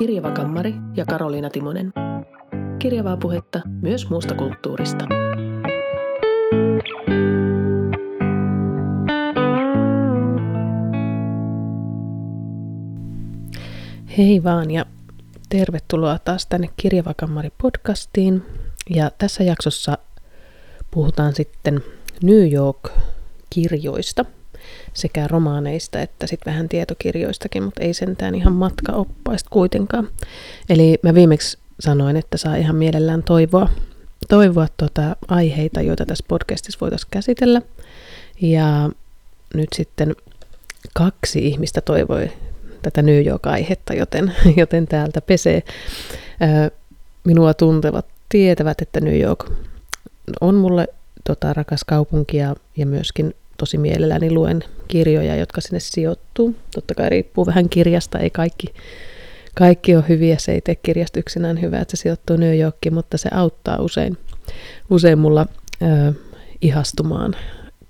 Kirjava Kammari ja Karoliina Timonen. Kirjavaa puhetta myös muusta kulttuurista. Hei vaan ja tervetuloa taas tänne Kirjava Kammari podcastiin. Ja tässä jaksossa puhutaan sitten New York-kirjoista – sekä romaaneista että sitten vähän tietokirjoistakin, mutta ei sentään ihan matkaoppaista kuitenkaan. Eli mä viimeksi sanoin, että saa ihan mielellään toivoa, toivoa tuota aiheita, joita tässä podcastissa voitaisiin käsitellä. Ja nyt sitten kaksi ihmistä toivoi tätä New York-aihetta, joten, joten täältä pesee. Minua tuntevat tietävät, että New York on mulle tota, rakas kaupunki ja, ja myöskin tosi mielelläni luen kirjoja, jotka sinne sijoittuu. Totta kai riippuu vähän kirjasta, ei kaikki, kaikki ole hyviä, se ei tee kirjasta yksinään hyvää, että se sijoittuu New Yorkiin, mutta se auttaa usein, usein mulla ö, ihastumaan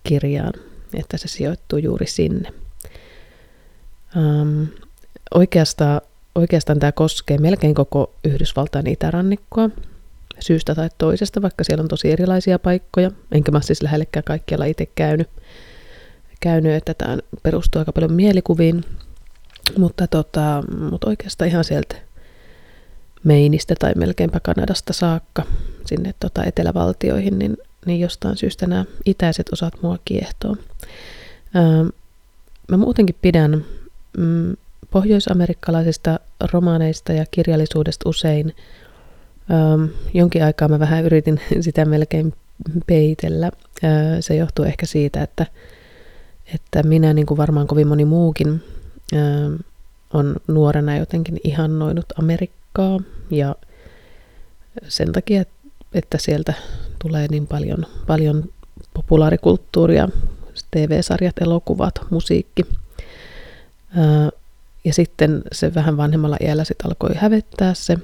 kirjaan, että se sijoittuu juuri sinne. Um, oikeastaan, oikeastaan tämä koskee melkein koko Yhdysvaltain itärannikkoa syystä tai toisesta, vaikka siellä on tosi erilaisia paikkoja. Enkä mä siis lähellekään kaikkialla itse käynyt käynyt, että tämä perustuu aika paljon mielikuviin, mutta, tota, mutta oikeastaan ihan sieltä Meinistä tai melkeinpä Kanadasta saakka sinne tota, etelävaltioihin, niin, niin jostain syystä nämä itäiset osat mua kiehtoo. Öö, mä muutenkin pidän mm, pohjoisamerikkalaisista romaaneista ja kirjallisuudesta usein. Öö, jonkin aikaa mä vähän yritin sitä melkein peitellä. Öö, se johtuu ehkä siitä, että että minä, niin kuin varmaan kovin moni muukin, on nuorena jotenkin ihannoinut Amerikkaa ja sen takia, että sieltä tulee niin paljon, paljon populaarikulttuuria, TV-sarjat, elokuvat, musiikki. Ja sitten se vähän vanhemmalla iällä sitten alkoi hävettää se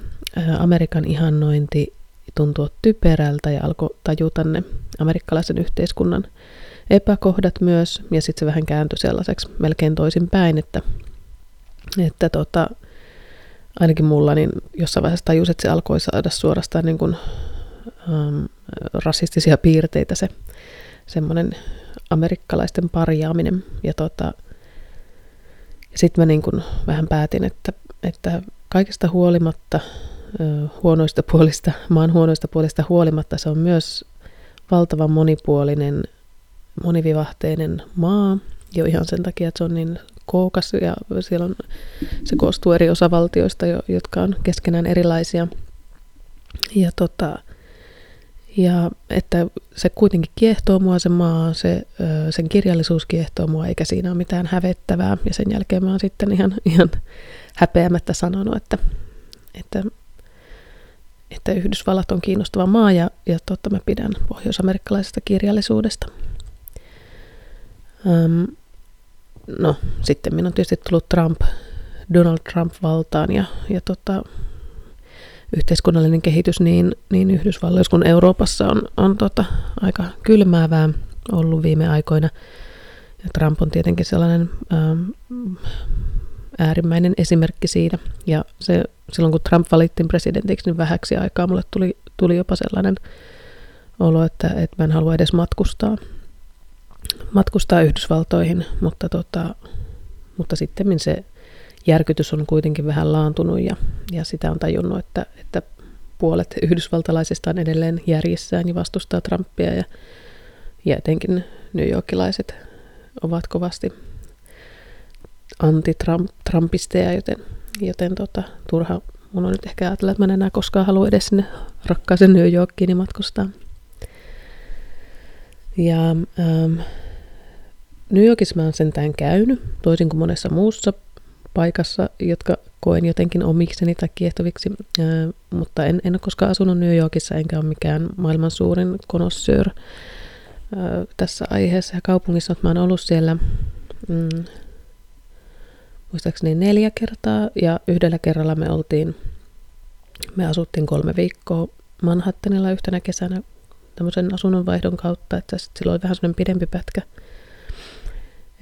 Amerikan ihannointi, tuntua typerältä ja alkoi tajuta ne amerikkalaisen yhteiskunnan epäkohdat myös, ja sitten se vähän kääntyi sellaiseksi melkein toisinpäin, että, että tota, ainakin mulla niin jossain vaiheessa tajus, että se alkoi saada suorastaan niin kuin, ähm, rasistisia piirteitä se semmoinen amerikkalaisten parjaaminen. Ja tota, sitten mä niin kuin vähän päätin, että, että kaikesta huolimatta, huonoista puolista, maan huonoista puolista huolimatta, se on myös valtavan monipuolinen monivivahteinen maa, jo ihan sen takia, että se on niin kookas ja siellä on, se koostuu eri osavaltioista, jotka on keskenään erilaisia. Ja, tota, ja että se kuitenkin kiehtoo mua se maa, se, sen kirjallisuus kiehtoo mua, eikä siinä ole mitään hävettävää. Ja sen jälkeen mä oon sitten ihan, ihan häpeämättä sanonut, että, että, että Yhdysvallat on kiinnostava maa ja, ja totta mä pidän pohjoisamerikkalaisesta kirjallisuudesta. Um, no, sitten minun on tietysti tullut Trump, Donald Trump valtaan ja, ja tota, yhteiskunnallinen kehitys niin, niin Yhdysvalloissa kuin Euroopassa on, on tota, aika kylmäävää ollut viime aikoina. Ja Trump on tietenkin sellainen ähm, äärimmäinen esimerkki siitä. Ja se, silloin kun Trump valittiin presidentiksi, niin vähäksi aikaa mulle tuli, tuli jopa sellainen olo, että, että mä en halua edes matkustaa matkustaa Yhdysvaltoihin, mutta, tota, mutta sitten se järkytys on kuitenkin vähän laantunut ja, ja sitä on tajunnut, että, että puolet yhdysvaltalaisista on edelleen järjissään ja vastustaa Trumpia ja, ja etenkin New Yorkilaiset ovat kovasti anti-Trumpisteja, joten, joten tota, turha mun on nyt ehkä ajatella, että mä en enää koskaan halua edes sinne rakkaaseen New Yorkiin matkustaa. Ja ähm, New Yorkissa mä oon sentään käynyt, toisin kuin monessa muussa paikassa, jotka koen jotenkin omikseni tai kiehtoviksi, äh, mutta en, en ole koskaan asunut New Yorkissa, enkä ole mikään maailman suurin konossöör äh, tässä aiheessa ja kaupungissa, mutta mä oon ollut siellä mm, muistaakseni neljä kertaa, ja yhdellä kerralla me oltiin, me asuttiin kolme viikkoa Manhattanilla yhtenä kesänä tämmöisen asunnonvaihdon kautta, että silloin oli vähän semmoinen pidempi pätkä.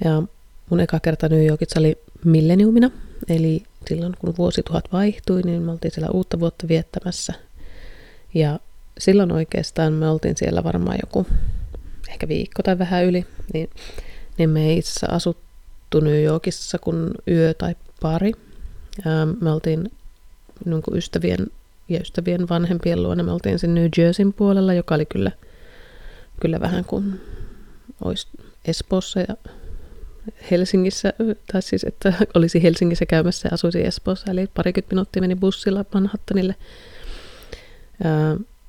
Ja mun eka kerta New Yorkissa oli milleniumina, eli silloin kun vuosituhat vaihtui, niin me oltiin siellä uutta vuotta viettämässä. Ja silloin oikeastaan me oltiin siellä varmaan joku ehkä viikko tai vähän yli, niin, niin me itse asuttu New Yorkissa kuin yö tai pari. Ja me oltiin niin kuin ystävien ja ystävien vanhempien luona. Me oltiin sen New Jerseyn puolella, joka oli kyllä, kyllä vähän kuin olisi Espoossa ja Helsingissä, tai siis että olisi Helsingissä käymässä ja asuisi Espoossa, eli parikymmentä minuuttia meni bussilla Manhattanille.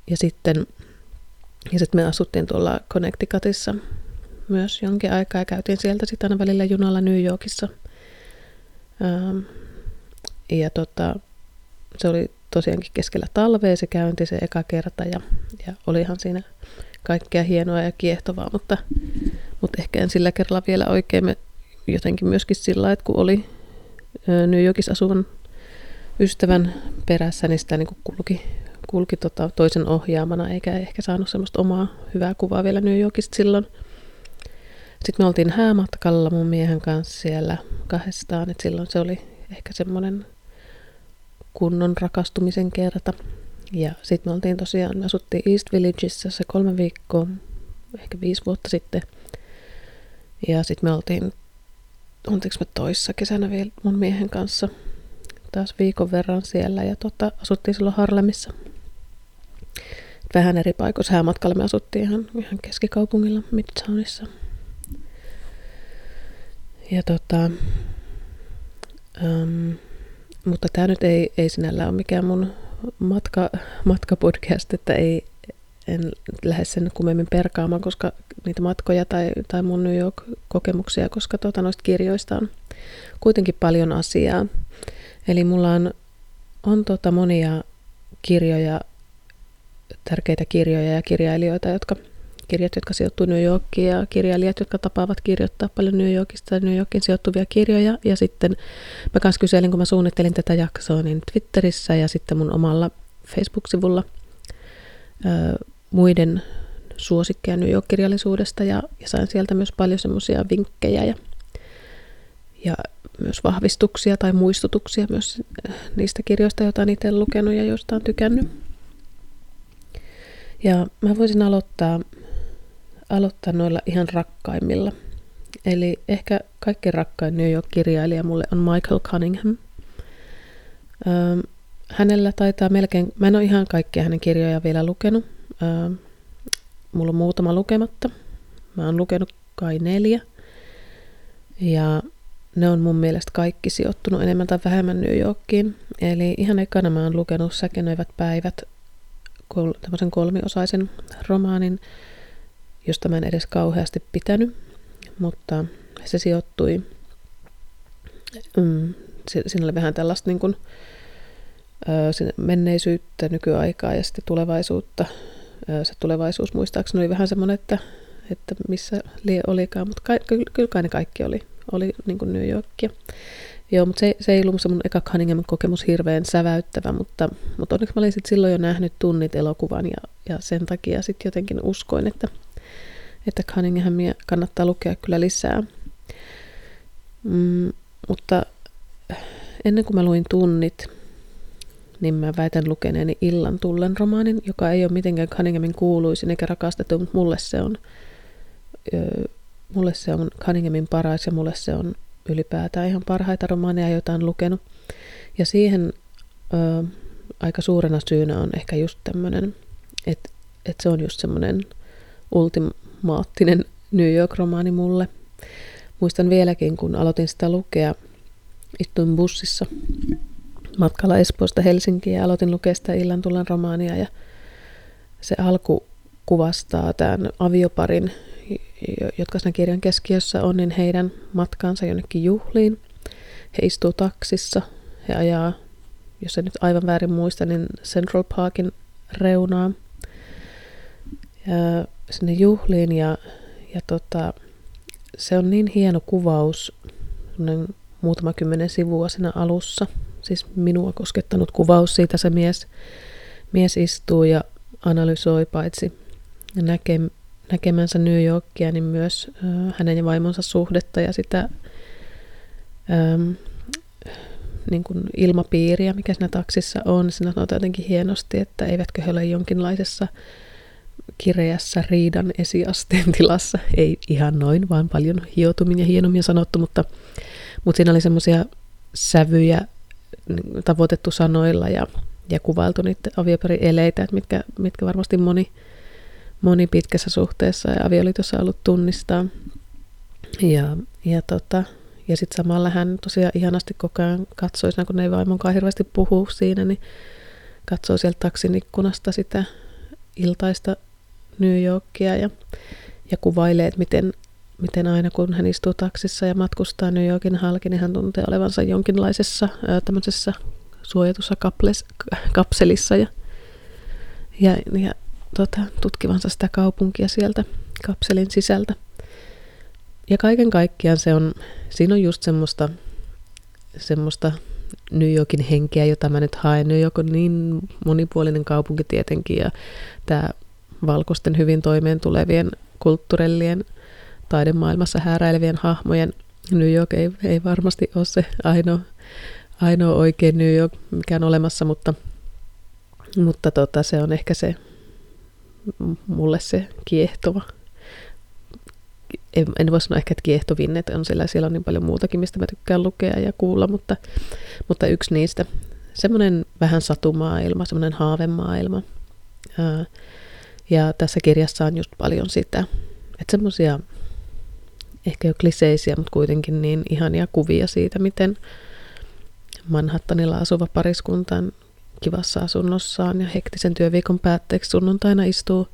Ja sitten, ja sitten me asuttiin tuolla Connecticutissa myös jonkin aikaa ja käytiin sieltä sitten aina välillä junalla New Yorkissa. Ja tota, se oli tosiaankin keskellä talvea se käynti se eka kerta ja, ja olihan siinä kaikkea hienoa ja kiehtovaa, mutta, mutta ehkä en sillä kerralla vielä oikein me jotenkin myöskin sillä että kun oli New Yorkissa asuvan ystävän perässä, niin sitä niin kuin kulki, kulki tota toisen ohjaamana, eikä ehkä saanut semmoista omaa hyvää kuvaa vielä New Yorkista silloin. Sitten me oltiin häämatkalla mun miehen kanssa siellä kahdestaan, että silloin se oli ehkä semmoinen kunnon rakastumisen kerta. Ja sitten me oltiin tosiaan, me asuttiin East Villageissa se kolme viikkoa, ehkä viisi vuotta sitten. Ja sitten me oltiin, oltiinko me toissa kesänä vielä mun miehen kanssa taas viikon verran siellä ja tota, asuttiin silloin Harlemissa. Vähän eri paikoissa häämatkalla me asuttiin ihan, ihan keskikaupungilla Midtownissa. Ja tota, um, mutta tämä nyt ei, ei sinällään ole mikään mun matka, matkapodcast, että ei, en lähde sen kummemmin perkaamaan, koska niitä matkoja tai, tai mun New York-kokemuksia, koska tuota, noista kirjoista on kuitenkin paljon asiaa. Eli mulla on, on tuota monia kirjoja, tärkeitä kirjoja ja kirjailijoita, jotka kirjat, jotka sijoittuu New Yorkiin ja kirjailijat, jotka tapaavat kirjoittaa paljon New Yorkista ja New Yorkin sijoittuvia kirjoja. Ja sitten mä kanssa kyselin, kun mä suunnittelin tätä jaksoa, niin Twitterissä ja sitten mun omalla Facebook-sivulla muiden suosikkeja New York-kirjallisuudesta ja, ja sain sieltä myös paljon semmoisia vinkkejä ja, ja myös vahvistuksia tai muistutuksia myös niistä kirjoista, joita on itse lukenut ja joista on tykännyt. Ja mä voisin aloittaa aloittaa noilla ihan rakkaimmilla. Eli ehkä kaikkein rakkain New York-kirjailija mulle on Michael Cunningham. Ähm, hänellä taitaa melkein, mä en ole ihan kaikkia hänen kirjoja vielä lukenut. Ähm, mulla on muutama lukematta. Mä oon lukenut kai neljä. Ja ne on mun mielestä kaikki sijoittunut enemmän tai vähemmän New Yorkiin. Eli ihan ekana mä oon lukenut Säkenöivät päivät, tämmöisen kolmiosaisen romaanin, josta mä en edes kauheasti pitänyt, mutta se sijoittui, mm, siinä oli vähän tällaista niin kuin, menneisyyttä, nykyaikaa ja sitten tulevaisuutta. Se tulevaisuus muistaakseni oli vähän semmoinen, että, että missä lie olikaan, mutta ka- kyllä kai ne kaikki oli, oli niin kuin New Yorkia. Joo, mutta se, se ei ollut se mun eka Cunningham kokemus hirveän säväyttävä, mutta, mutta onneksi mä olin sit silloin jo nähnyt tunnit elokuvan ja, ja sen takia sitten jotenkin uskoin, että, että Cunninghamia kannattaa lukea kyllä lisää. Mm, mutta ennen kuin mä luin tunnit, niin mä väitän lukeneeni Illan tullen romaanin, joka ei ole mitenkään Cunninghamin kuuluisin eikä rakastettu, mutta mulle se on, ö, mulle se on Cunninghamin paras ja mulle se on ylipäätään ihan parhaita romaaneja, joita on lukenut. Ja siihen ö, aika suurena syynä on ehkä just tämmöinen, että, että se on just semmoinen ultima, maattinen New York-romaani mulle. Muistan vieläkin, kun aloitin sitä lukea, istuin bussissa matkalla Espoosta Helsinkiin ja aloitin lukea sitä Illan tullan romaania ja se alku kuvastaa tämän avioparin, jotka sen kirjan keskiössä on, niin heidän matkaansa jonnekin juhliin. He istuu taksissa, he ajaa, jos en nyt aivan väärin muista, niin Central Parkin reunaa. Ja sinne juhliin ja, ja tota, se on niin hieno kuvaus, muutama kymmenen sivua siinä alussa, siis minua koskettanut kuvaus siitä se mies, mies istuu ja analysoi paitsi näke, näkemänsä New Yorkia, niin myös äh, hänen ja vaimonsa suhdetta ja sitä ähm, niin kuin ilmapiiriä, mikä siinä taksissa on. Siinä sanotaan jotenkin hienosti, että eivätkö he ole jonkinlaisessa kireässä riidan esiasteen tilassa. Ei ihan noin, vaan paljon hiotummin ja hienommin sanottu, mutta, mutta siinä oli semmoisia sävyjä niin tavoitettu sanoilla ja, ja kuvailtu niitä avioperieleitä, mitkä, mitkä varmasti moni, moni pitkässä suhteessa ja avioliitossa ollut tunnistaa. Ja, ja, tota, ja sitten samalla hän tosiaan ihanasti koko ajan katsoi, kun ne ei vaimonkaan hirveästi puhu siinä, niin katsoi sieltä taksin ikkunasta sitä iltaista New Yorkia ja, ja kuvailee, että miten, miten aina kun hän istuu taksissa ja matkustaa New Yorkin halki, niin hän tuntee olevansa jonkinlaisessa tämmöisessä suojatussa kaples, kapselissa ja, ja, ja tota, tutkivansa sitä kaupunkia sieltä kapselin sisältä. Ja kaiken kaikkiaan se on, siinä on just semmoista, semmoista New Yorkin henkeä, jota mä nyt haen. New York on niin monipuolinen kaupunki tietenkin ja tämä valkoisten hyvin toimeen tulevien kulttuurellien taidemaailmassa hääräilevien hahmojen New York ei, ei varmasti ole se ainoa, ainoa oikein New York, mikä on olemassa, mutta, mutta tota, se on ehkä se mulle se kiehtova. En, en voi sanoa ehkä, että kiehtovin, että on siellä, siellä on niin paljon muutakin, mistä mä tykkään lukea ja kuulla, mutta, mutta yksi niistä, semmoinen vähän satumaailma, semmoinen haavemaailma. Ää, ja tässä kirjassa on just paljon sitä, että semmoisia ehkä jo kliseisiä, mutta kuitenkin niin ihania kuvia siitä, miten Manhattanilla asuva pariskunta on kivassa asunnossaan ja hektisen työviikon päätteeksi sunnuntaina istuu,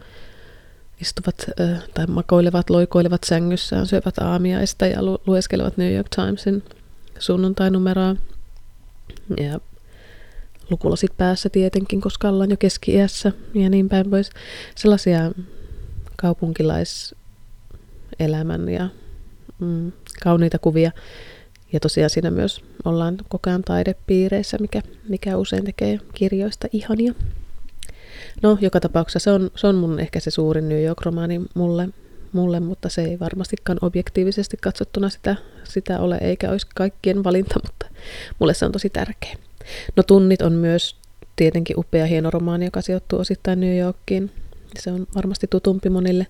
istuvat tai makoilevat, loikoilevat sängyssään, syövät aamiaista ja lu- lueskelevat New York Timesin sunnuntainumeroa. Ja lukulasit päässä tietenkin, koska ollaan jo keski-iässä ja niin päin pois. Sellaisia kaupunkilaiselämän ja mm, kauniita kuvia. Ja tosiaan siinä myös ollaan koko ajan taidepiireissä, mikä, mikä usein tekee kirjoista ihania. No, joka tapauksessa se on, se on mun ehkä se suurin New York-romaani mulle, mulle, mutta se ei varmastikaan objektiivisesti katsottuna sitä, sitä ole, eikä olisi kaikkien valinta, mutta mulle se on tosi tärkeä. No Tunnit on myös tietenkin upea hieno romaani, joka sijoittuu osittain New Yorkiin. Se on varmasti tutumpi monille.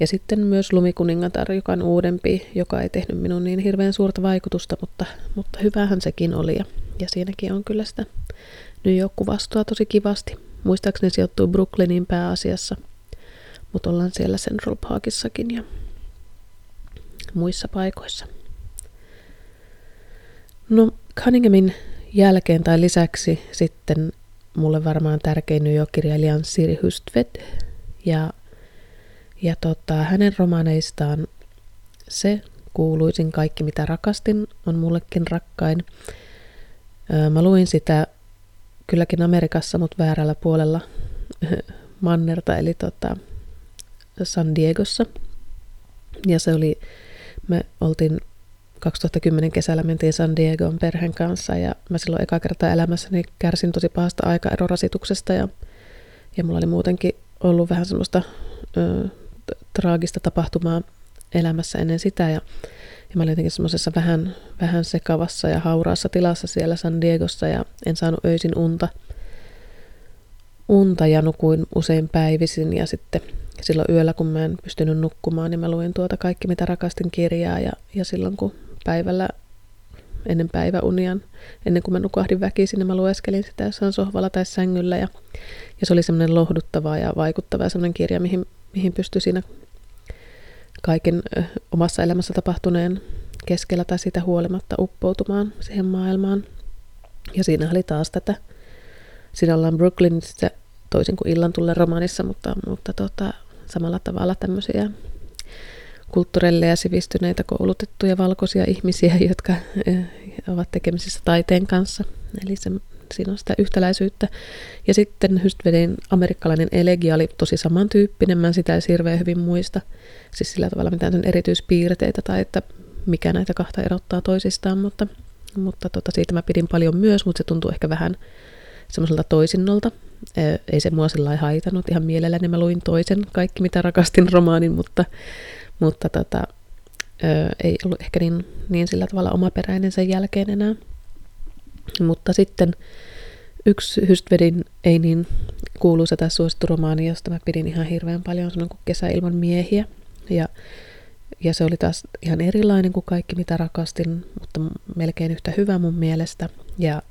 Ja sitten myös Lumikuningatar, joka on uudempi, joka ei tehnyt minun niin hirveän suurta vaikutusta, mutta, mutta hyvähän sekin oli. Ja, ja siinäkin on kyllä sitä New York-kuvastoa tosi kivasti. Muistaakseni sijoittuu Brooklynin pääasiassa, mutta ollaan siellä Central Parkissakin ja muissa paikoissa. No, Cunninghamin jälkeen tai lisäksi sitten mulle varmaan tärkein New York-kirjailija on Siri Hustved. Ja, ja tota, hänen romaaneistaan se kuuluisin kaikki mitä rakastin on mullekin rakkain. Mä luin sitä kylläkin Amerikassa, mutta väärällä puolella mannerta, eli tota, San Diegossa. Ja se oli, me oltiin 2010 kesällä mentiin San Diegoon perheen kanssa ja mä silloin eka kertaa elämässäni kärsin tosi pahasta aikaerorasituksesta ja, ja mulla oli muutenkin ollut vähän semmoista ö, traagista tapahtumaa elämässä ennen sitä ja, ja mä olin jotenkin semmoisessa vähän, vähän sekavassa ja hauraassa tilassa siellä San Diegossa ja en saanut öisin unta, unta ja nukuin usein päivisin ja sitten silloin yöllä, kun mä en pystynyt nukkumaan, niin mä luin tuota Kaikki mitä rakastin kirjaa ja, ja silloin kun päivällä ennen päiväunian, ennen kuin mä nukahdin väkisin, niin mä lueskelin sitä jossain sohvalla tai sängyllä. Ja, ja se oli semmoinen lohduttava ja vaikuttava semmoinen kirja, mihin, mihin pystyi siinä kaiken omassa elämässä tapahtuneen keskellä tai siitä huolimatta uppoutumaan siihen maailmaan. Ja siinä oli taas tätä, siinä ollaan Brooklynissa toisin kuin illan tulle romaanissa, mutta, mutta tota, samalla tavalla tämmöisiä kulttuurelle ja sivistyneitä koulutettuja valkoisia ihmisiä, jotka eh, ovat tekemisissä taiteen kanssa. Eli se, siinä on sitä yhtäläisyyttä. Ja sitten Hystvedin amerikkalainen elegia oli tosi samantyyppinen, mä sitä ei hirveän hyvin muista. Siis sillä tavalla mitään sen erityispiirteitä tai että mikä näitä kahta erottaa toisistaan, mutta, mutta tota, siitä mä pidin paljon myös, mutta se tuntuu ehkä vähän semmoiselta toisinnolta. Ei se mua sillä haitannut, ihan mielelläni mä luin toisen, kaikki mitä rakastin romaanin, mutta mutta tota, ö, ei ollut ehkä niin, niin sillä tavalla omaperäinen sen jälkeen enää. Mutta sitten yksi Hystvedin ei niin kuuluisa tai suosittu romaani, josta mä pidin ihan hirveän paljon, se on kuin Kesä ilman miehiä. Ja, ja se oli taas ihan erilainen kuin kaikki, mitä rakastin, mutta melkein yhtä hyvä mun mielestä. Ja,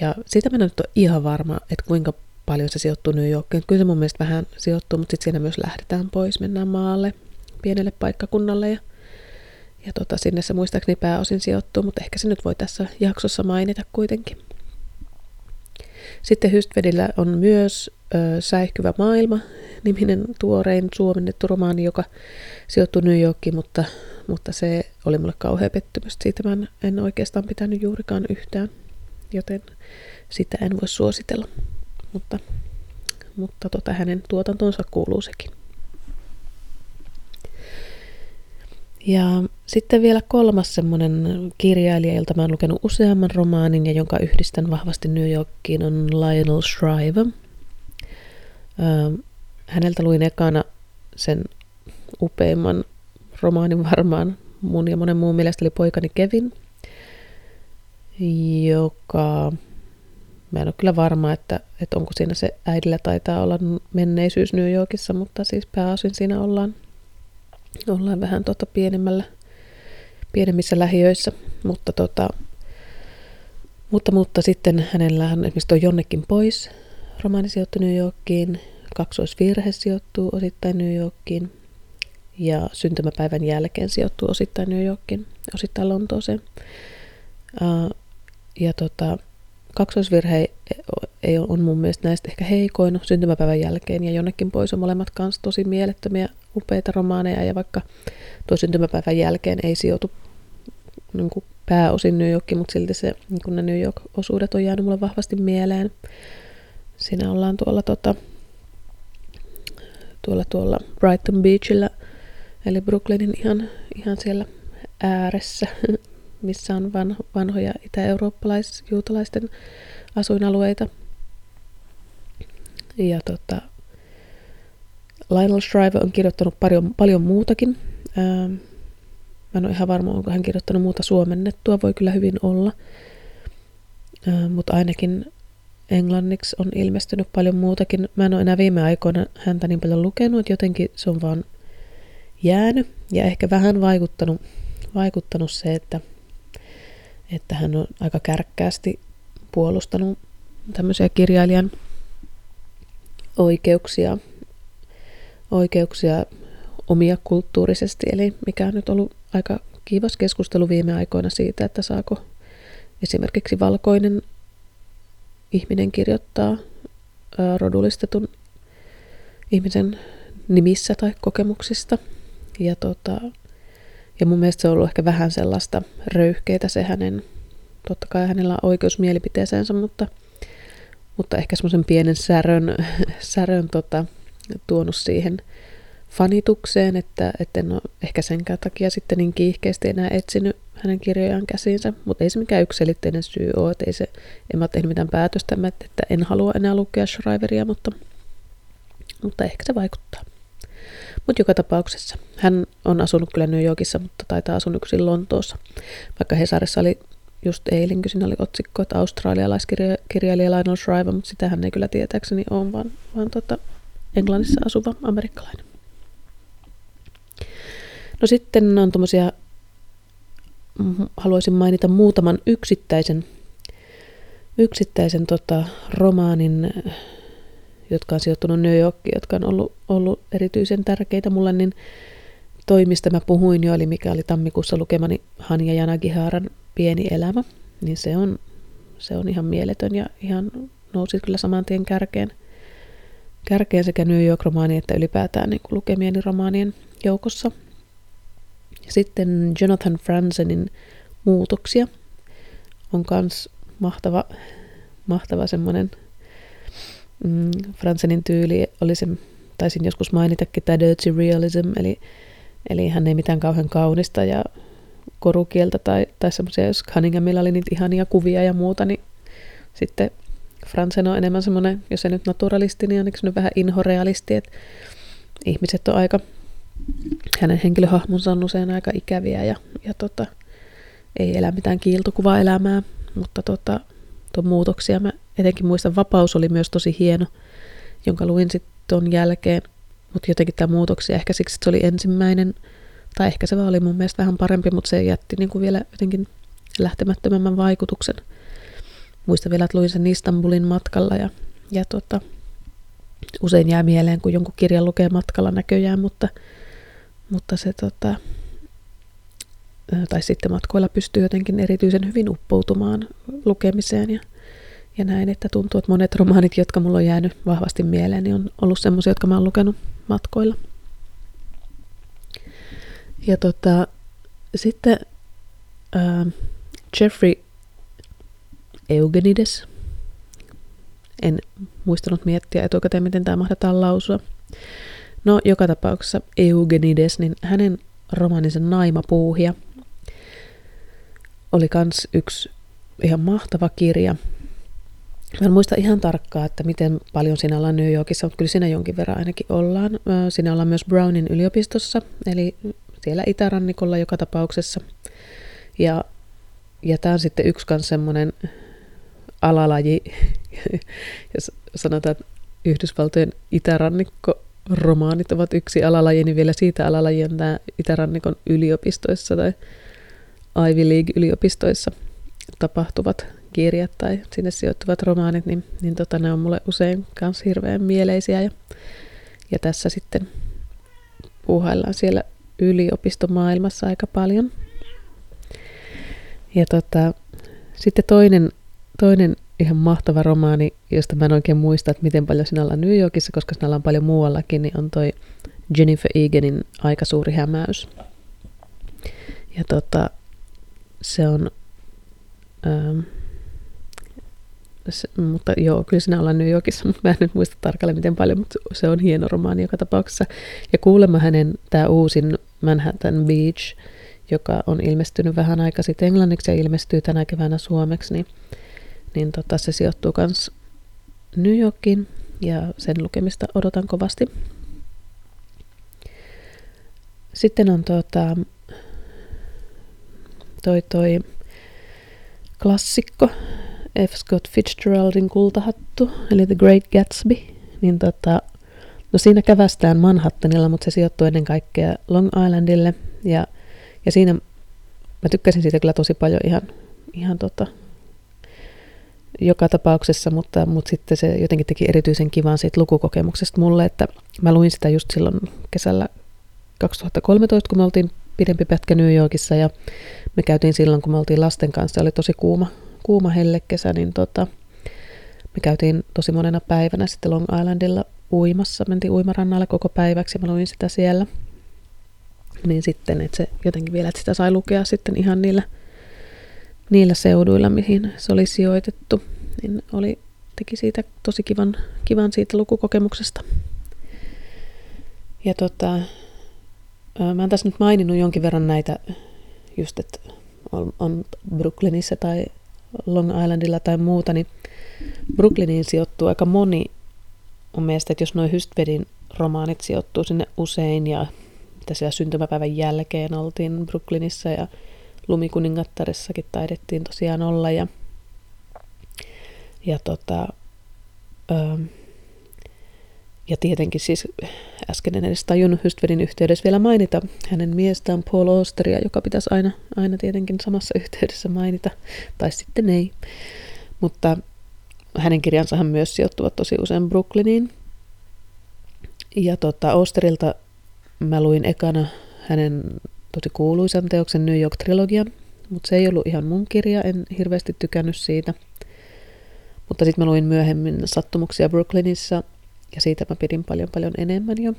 ja siitä mä nyt ole ihan varma, että kuinka paljon se sijoittuu New Yorkiin. Kyllä se mun mielestä vähän sijoittuu, mutta sitten siinä myös lähdetään pois, mennään maalle, pienelle paikkakunnalle ja, ja tota, sinne se muistaakseni pääosin sijoittuu, mutta ehkä se nyt voi tässä jaksossa mainita kuitenkin. Sitten Hystvedillä on myös ö, Säihkyvä maailma, niminen tuorein suomennettu romaani, joka sijoittuu New Yorkiin, mutta, mutta se oli mulle kauhea pettymys. Siitä mä en, en oikeastaan pitänyt juurikaan yhtään, joten sitä en voi suositella. Mutta, mutta tota, hänen tuotantonsa kuuluu sekin. Ja sitten vielä kolmas semmoinen kirjailija, jolta mä oon lukenut useamman romaanin ja jonka yhdistän vahvasti New Yorkiin, on Lionel Shriver. häneltä luin ekana sen upeimman romaanin varmaan mun ja monen muun mielestä oli Poikani Kevin, joka mä en ole kyllä varma, että, että onko siinä se äidillä taitaa olla menneisyys New Yorkissa, mutta siis pääosin siinä ollaan ollaan vähän tota pienemmällä, pienemmissä lähiöissä, mutta, tota, mutta, mutta sitten hänellä on esimerkiksi tuo Jonnekin pois, romaani sijoittuu New Yorkiin, kaksoisvirhe sijoittuu osittain New Yorkiin ja syntymäpäivän jälkeen sijoittuu osittain New Yorkiin, osittain Lontooseen. Uh, ja tota, kaksoisvirhe ei on mun mielestä näistä ehkä heikoin syntymäpäivän jälkeen ja jonnekin pois on molemmat kanssa tosi mielettömiä upeita romaaneja ja vaikka tuo syntymäpäivän jälkeen ei sijoitu niin kuin pääosin New Yorkiin, mutta silti se, niin kuin ne New York-osuudet on jäänyt mulle vahvasti mieleen. Siinä ollaan tuolla, tota, tuolla, tuolla Brighton Beachillä, eli Brooklynin ihan, ihan siellä ääressä, missä on van, vanhoja itä-eurooppalais-juutalaisten asuinalueita. Ja tota, Lionel Shriver on kirjoittanut paljon, paljon muutakin. Ähm, mä en ole ihan varma, onko hän kirjoittanut muuta suomennettua, voi kyllä hyvin olla. Ähm, mutta ainakin englanniksi on ilmestynyt paljon muutakin. Mä en ole enää viime aikoina häntä niin paljon lukenut, että jotenkin se on vaan jäänyt. Ja ehkä vähän vaikuttanut, vaikuttanut se, että, että hän on aika kärkkäästi puolustanut tämmöisiä kirjailijan oikeuksia oikeuksia omia kulttuurisesti, eli mikä on nyt ollut aika kiivas keskustelu viime aikoina siitä, että saako esimerkiksi valkoinen ihminen kirjoittaa rodullistetun ihmisen nimissä tai kokemuksista. Ja, tota, ja mun mielestä se on ollut ehkä vähän sellaista röyhkeitä se hänen, totta kai hänellä on oikeus mielipiteeseensä, mutta, mutta ehkä semmoisen pienen särön, särön tota, tuonut siihen fanitukseen, että, että en ole ehkä senkään takia sitten niin kiihkeästi enää etsinyt hänen kirjojaan käsiinsä, mutta ei se mikään yksilitteinen syy ole, että ei se, en mä tehnyt mitään päätöstä, että en halua enää lukea Shriveria, mutta, mutta ehkä se vaikuttaa. Mutta joka tapauksessa. Hän on asunut kyllä New Yorkissa, mutta taitaa asunut yksin Lontoossa. Vaikka Hesarissa oli just eilen, kun siinä oli otsikko, että australialaiskirjailija Lionel Shriver, mutta sitähän ei kyllä tietääkseni ole, vaan, vaan tota, Englannissa asuva amerikkalainen. No sitten on tuommoisia, mm, haluaisin mainita muutaman yksittäisen, yksittäisen tota, romaanin, jotka on sijoittunut New Yorkiin, jotka on ollut, ollut erityisen tärkeitä mulle, niin toi, mistä mä puhuin jo, eli mikä oli tammikuussa lukemani Hania Janagihaaran Pieni elämä, niin se on, se on ihan mieletön ja ihan nousi kyllä saman tien kärkeen – kärkeen sekä New York-romaani että ylipäätään niin lukemieni romaanien joukossa. Sitten Jonathan Franzenin muutoksia on myös mahtava, mahtava semmoinen mm, Franzenin tyyli oli se, taisin joskus mainitakin tämä dirty realism, eli, eli hän ei mitään kauhean kaunista ja korukieltä tai, tai semmoisia, jos Cunninghamilla oli niitä ihania kuvia ja muuta, niin sitten Fransen on enemmän semmoinen, jos se nyt naturalisti, niin on nyt vähän inhorealisti, että ihmiset on aika, hänen henkilöhahmonsa on usein aika ikäviä ja, ja tota, ei elä mitään kiiltokuvaa elämää, mutta tota, tuon muutoksia mä etenkin muistan, Vapaus oli myös tosi hieno, jonka luin sitten tuon jälkeen, mutta jotenkin tämä muutoksia ehkä siksi, että se oli ensimmäinen, tai ehkä se vaan oli mun mielestä vähän parempi, mutta se jätti niin kuin vielä jotenkin lähtemättömämmän vaikutuksen. Muistan vielä, että luin sen Istanbulin matkalla ja, ja tota, usein jää mieleen, kun jonkun kirjan lukee matkalla näköjään, mutta, mutta se tota, tai sitten matkoilla pystyy jotenkin erityisen hyvin uppoutumaan lukemiseen ja, ja näin, että tuntuu, että monet romaanit, jotka mulla on jäänyt vahvasti mieleen, niin on ollut semmoisia, jotka mä oon lukenut matkoilla. Ja tota, sitten äh, Jeffrey Eugenides, en muistanut miettiä etukäteen, miten tämä mahdetaan lausua. No, joka tapauksessa Eugenides, niin hänen romaaninsa Naimapuuhia oli kans yksi ihan mahtava kirja. Mä en muista ihan tarkkaa, että miten paljon siinä ollaan New Yorkissa, mutta kyllä siinä jonkin verran ainakin ollaan. Siinä ollaan myös Brownin yliopistossa, eli siellä itärannikolla joka tapauksessa. Ja, ja tämä on sitten yksi kans semmoinen alalaji, jos sanotaan, että Yhdysvaltojen itärannikko romaanit ovat yksi alalaji, niin vielä siitä alalaji on tämä itärannikon yliopistoissa tai Ivy League-yliopistoissa tapahtuvat kirjat tai sinne sijoittuvat romaanit, niin, niin tota, ne on mulle usein myös hirveän mieleisiä. Ja, ja tässä sitten puuhaillaan siellä yliopistomaailmassa aika paljon. Ja tota, sitten toinen, toinen ihan mahtava romaani, josta mä en oikein muista, että miten paljon sinä ollaan New Yorkissa, koska sinä ollaan paljon muuallakin, niin on toi Jennifer Eganin Aika suuri hämäys. Ja tota, se on, ähm, se, mutta joo, kyllä sinä ollaan New Yorkissa, mutta mä en nyt muista tarkalleen miten paljon, mutta se on hieno romaani joka tapauksessa. Ja kuulemma hänen tämä uusin Manhattan Beach, joka on ilmestynyt vähän aikaa sitten englanniksi ja ilmestyy tänä keväänä suomeksi, niin, niin tota, se sijoittuu myös New Yorkiin ja sen lukemista odotan kovasti. Sitten on tota, toi toi klassikko F. Scott Fitzgeraldin kultahattu, eli The Great Gatsby, niin tota, no siinä kävästään Manhattanilla, mutta se sijoittuu ennen kaikkea Long Islandille, ja, ja siinä mä tykkäsin siitä kyllä tosi paljon ihan, ihan tota, joka tapauksessa, mutta, mutta sitten se jotenkin teki erityisen kivan siitä lukukokemuksesta mulle, että mä luin sitä just silloin kesällä 2013, kun me oltiin pidempi pätkä New Yorkissa ja me käytiin silloin, kun me oltiin lasten kanssa, oli tosi kuuma, kuuma hellekesä, niin tota, me käytiin tosi monena päivänä sitten Long Islandilla uimassa, mentiin uimarannalle koko päiväksi ja mä luin sitä siellä. Niin sitten, että se jotenkin vielä, että sitä sai lukea sitten ihan niillä, niillä seuduilla, mihin se oli sijoitettu, niin oli, teki siitä tosi kivan, kivan siitä lukukokemuksesta. Ja tota, Mä oon tässä nyt maininnut jonkin verran näitä, just että on, on Brooklynissa tai Long Islandilla tai muuta, niin Brooklyniin sijoittuu aika moni mun mielestä, että jos noin Hystvedin romaanit sijoittuu sinne usein ja mitä siellä syntymäpäivän jälkeen oltiin Brooklynissa ja Lumikuningattarissakin taidettiin tosiaan olla ja, ja tota, ö, ja tietenkin siis äsken en edes tajunnut Hystvedin yhteydessä vielä mainita hänen miestään Paul Osteria, joka pitäisi aina, aina tietenkin samassa yhteydessä mainita, tai sitten ei. Mutta hänen kirjansahan myös sijoittuvat tosi usein Brooklyniin. Ja tota, Osterilta mä luin ekana hänen tosi kuuluisan teoksen New York-trilogian, mutta se ei ollut ihan mun kirja, en hirveästi tykännyt siitä. Mutta sitten mä luin myöhemmin Sattumuksia Brooklynissa ja siitä mä pidin paljon paljon enemmän jo.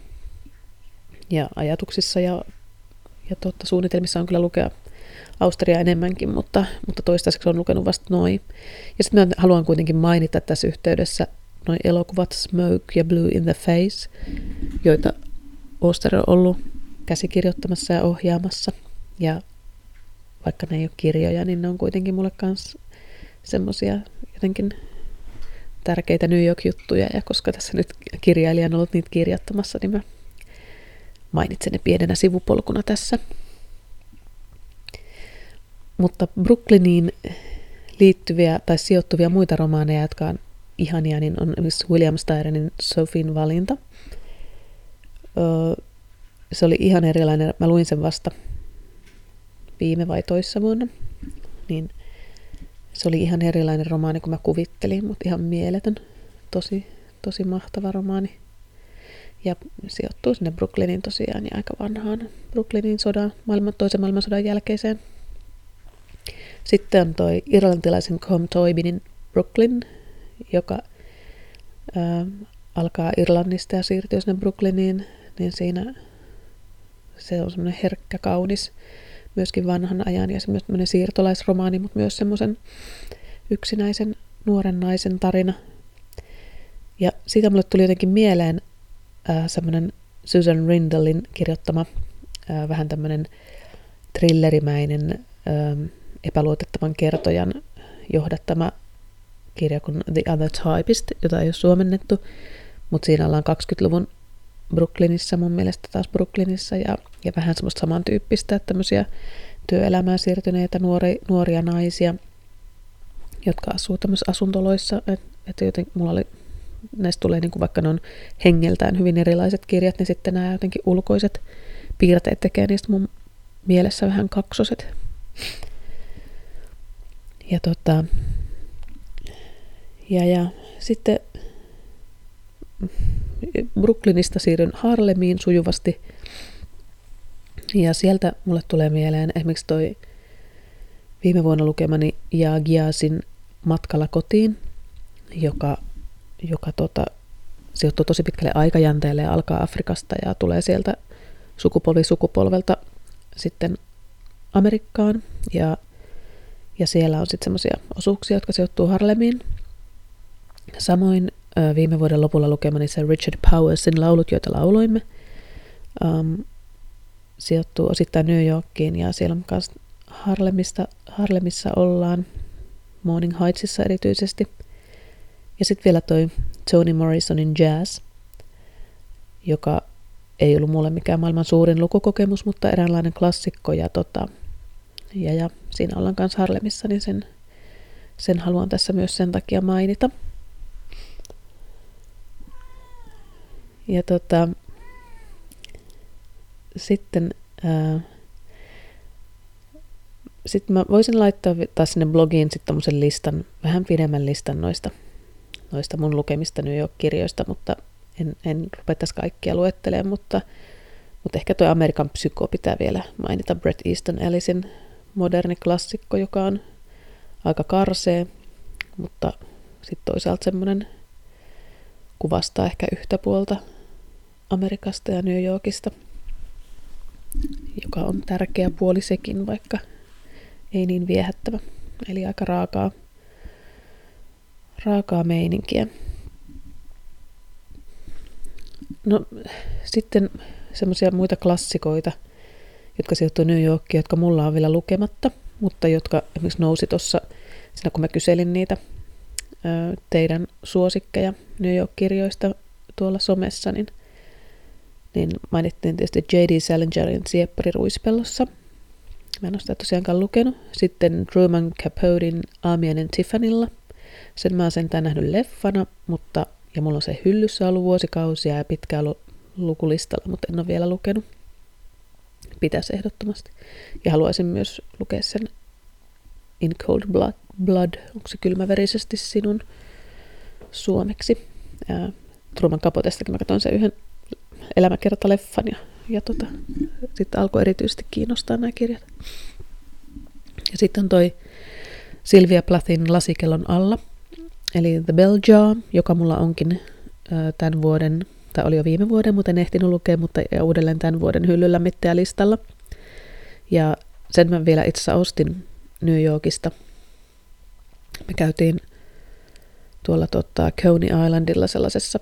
Ja ajatuksissa ja, ja totta, suunnitelmissa on kyllä lukea Austria enemmänkin, mutta, mutta toistaiseksi on lukenut vasta noin. Ja sitten mä haluan kuitenkin mainita tässä yhteydessä noin elokuvat Smoke ja Blue in the Face, joita Oster on ollut käsikirjoittamassa ja ohjaamassa. Ja vaikka ne ei ole kirjoja, niin ne on kuitenkin mulle kanssa semmoisia jotenkin tärkeitä New York-juttuja, ja koska tässä nyt kirjailija on ollut niitä kirjoittamassa, niin mä mainitsen ne pienenä sivupolkuna tässä. Mutta Brooklyniin liittyviä tai sijoittuvia muita romaaneja, jotka on ihania, niin on William Styronin Sofin valinta. Se oli ihan erilainen. Mä luin sen vasta viime vai toissa vuonna. Niin se oli ihan erilainen romaani kuin mä kuvittelin, mutta ihan mieletön. Tosi, tosi mahtava romaani. Ja sijoittuu sinne Brooklynin tosiaan ja aika vanhaan Brooklynin sodan, maailman, toisen maailmansodan jälkeiseen. Sitten on toi irlantilaisen Com Toibinin Brooklyn, joka ää, alkaa Irlannista ja siirtyy sinne Brooklyniin, niin siinä se on semmoinen herkkä, kaunis, myöskin vanhan ajan ja semmoinen siirtolaisromaani, mutta myös semmoisen yksinäisen nuoren naisen tarina. Ja siitä mulle tuli jotenkin mieleen äh, semmoinen Susan Rindallin kirjoittama äh, vähän tämmöinen thrillerimäinen äh, epäluotettavan kertojan johdattama kirja kuin The Other Typist, jota ei ole suomennettu, mutta siinä ollaan 20-luvun Brooklynissa mun mielestä taas Brooklynissa ja, ja vähän semmoista samantyyppistä, että tämmöisiä työelämään siirtyneitä nuori, nuoria naisia, jotka asuu tämmöisissä asuntoloissa, että et joten mulla oli, näistä tulee niin kuin vaikka ne on hengeltään hyvin erilaiset kirjat, niin sitten nämä jotenkin ulkoiset piirteet tekee niistä mun mielessä vähän kaksoset. Ja tota, ja, ja sitten Brooklynista siirryn Harlemiin sujuvasti. Ja sieltä mulle tulee mieleen esimerkiksi toi viime vuonna lukemani Giasin Matkalla kotiin, joka, joka tota, sijoittuu tosi pitkälle aikajänteelle ja alkaa Afrikasta ja tulee sieltä sukupolvi sukupolvelta sitten Amerikkaan. Ja, ja siellä on sitten semmoisia osuuksia, jotka sijoittuu Harlemiin. Samoin viime vuoden lopulla lukemani se Richard Powersin laulut, joita lauloimme, um, sijoittuu osittain New Yorkiin ja siellä on myös Harlemista, Harlemissa ollaan, Morning Heightsissa erityisesti. Ja sitten vielä toi Toni Morrisonin Jazz, joka ei ollut mulle mikään maailman suurin lukukokemus, mutta eräänlainen klassikko. Ja, tota, ja, ja siinä ollaan myös Harlemissa, niin sen, sen haluan tässä myös sen takia mainita. Ja tota, sitten ää, sitten mä voisin laittaa taas sinne blogiin sitten listan, vähän pidemmän listan noista, noista mun lukemista New York-kirjoista, mutta en, en rupea tässä kaikkia luettelemaan, mutta, mutta ehkä tuo Amerikan psyko pitää vielä mainita. Bret Easton Ellisin moderni klassikko, joka on aika karsee, mutta sitten toisaalta semmoinen kuvastaa ehkä yhtä puolta Amerikasta ja New Yorkista, joka on tärkeä puoli sekin, vaikka ei niin viehättävä. Eli aika raakaa, raakaa meininkiä. No sitten semmoisia muita klassikoita, jotka sijoittuu New Yorkiin, jotka mulla on vielä lukematta, mutta jotka esimerkiksi nousi tuossa, siinä kun mä kyselin niitä teidän suosikkeja New York-kirjoista tuolla somessa, niin niin mainittiin tietysti J.D. Salingerin Sieppari Ruispellossa. Mä en ole sitä tosiaankaan lukenut. Sitten Truman Capotein Aamiainen Tiffanylla. Sen mä oon sentään nähnyt leffana, mutta, ja mulla on se hyllyssä ollut vuosikausia ja pitkä ollut lukulistalla, mutta en ole vielä lukenut. Pitäisi ehdottomasti. Ja haluaisin myös lukea sen In Cold Blood, Blood onko se kylmäverisesti sinun suomeksi. Ja Truman Capotestakin mä katsoin sen yhden elämäkertaleffan ja, ja tota, sitten alkoi erityisesti kiinnostaa nämä kirjat. Ja sitten on toi Silvia Plathin Lasikellon alla, eli The Bell Jar, joka mulla onkin tämän vuoden, tai oli jo viime vuoden, mutta en ehtinyt lukea, mutta uudelleen tämän vuoden hyllyllä listalla. Ja sen mä vielä itse ostin New Yorkista. Me käytiin tuolla tota, Coney Islandilla sellaisessa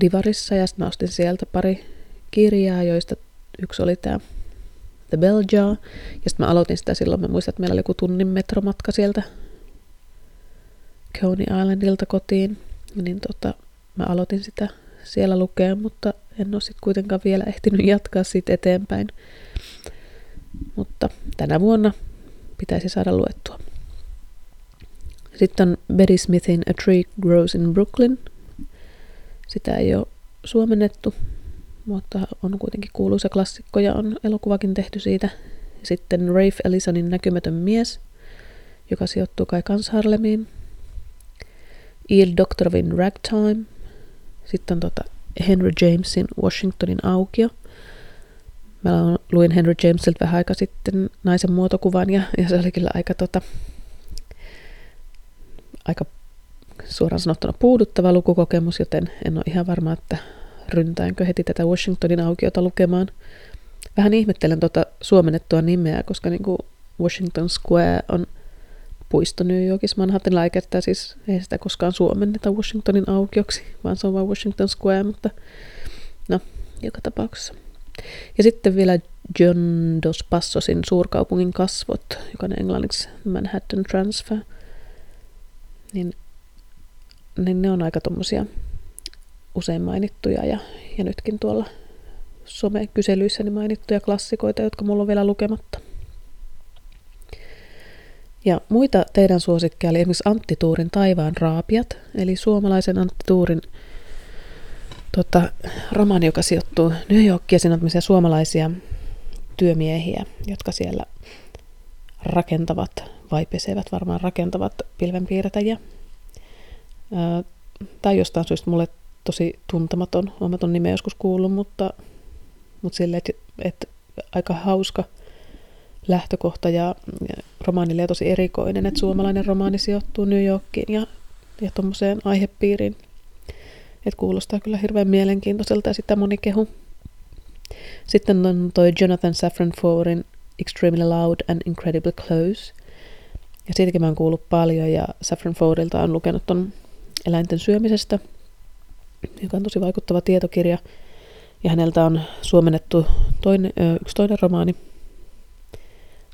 Divarissa ja sitten mä ostin sieltä pari kirjaa, joista yksi oli tämä The Bell Jar. Ja sitten mä aloitin sitä silloin, mä muistan, että meillä oli joku tunnin metromatka sieltä Coney Islandilta kotiin. Niin tota, mä aloitin sitä siellä lukea, mutta en ole sitten kuitenkaan vielä ehtinyt jatkaa siitä eteenpäin. Mutta tänä vuonna pitäisi saada luettua. Sitten on Betty Smithin A Tree Grows in Brooklyn. Sitä ei ole suomennettu, mutta on kuitenkin kuuluisa klassikko ja on elokuvakin tehty siitä. Sitten Rafe Ellisonin Näkymätön mies, joka sijoittuu kai kans Harlemiin. Il Doctorovin Ragtime. Sitten on tota Henry Jamesin Washingtonin aukio. Mä luin Henry Jamesilta vähän aika sitten naisen muotokuvan ja, ja se oli kyllä aika, tota, aika suoraan sanottuna puuduttava lukukokemus, joten en ole ihan varma, että ryntäänkö heti tätä Washingtonin aukiota lukemaan. Vähän ihmettelen tuota suomennettua nimeä, koska niin kuin Washington Square on puisto New Yorkissa Manhattanilla, eikä että siis ei sitä koskaan suomenneta Washingtonin aukioksi, vaan se on vain Washington Square, mutta no, joka tapauksessa. Ja sitten vielä John Dos Passosin suurkaupungin kasvot, joka on englanniksi Manhattan Transfer. Niin, niin ne on aika tuommoisia usein mainittuja ja, ja nytkin tuolla some-kyselyissäni mainittuja klassikoita, jotka mulla on vielä lukematta. Ja muita teidän suosikkeja oli esimerkiksi Antti Tuurin Taivaan raapiat, eli suomalaisen Antti Tuurin tota, romaani, joka sijoittuu New Yorkia. Siinä on suomalaisia työmiehiä, jotka siellä rakentavat, vai pesevät varmaan rakentavat pilvenpiirtäjiä. Tai jostain syystä mulle tosi tuntematon, olen ton nimeä joskus kuullut, mutta, mutta silleen, että, että aika hauska lähtökohta ja, ja romaanille tosi erikoinen, että suomalainen romaani sijoittuu New Yorkiin ja, ja tuommoiseen aihepiiriin – et kuulostaa kyllä hirveän mielenkiintoiselta ja sitä moni kehu. Sitten on toi Jonathan Safran Foerin Extremely Loud and Incredibly Close. Ja siitäkin mä oon kuullut paljon ja Safran Foerilta on lukenut ton eläinten syömisestä, joka on tosi vaikuttava tietokirja. Ja häneltä on suomennettu toinen, yksi toinen romaani.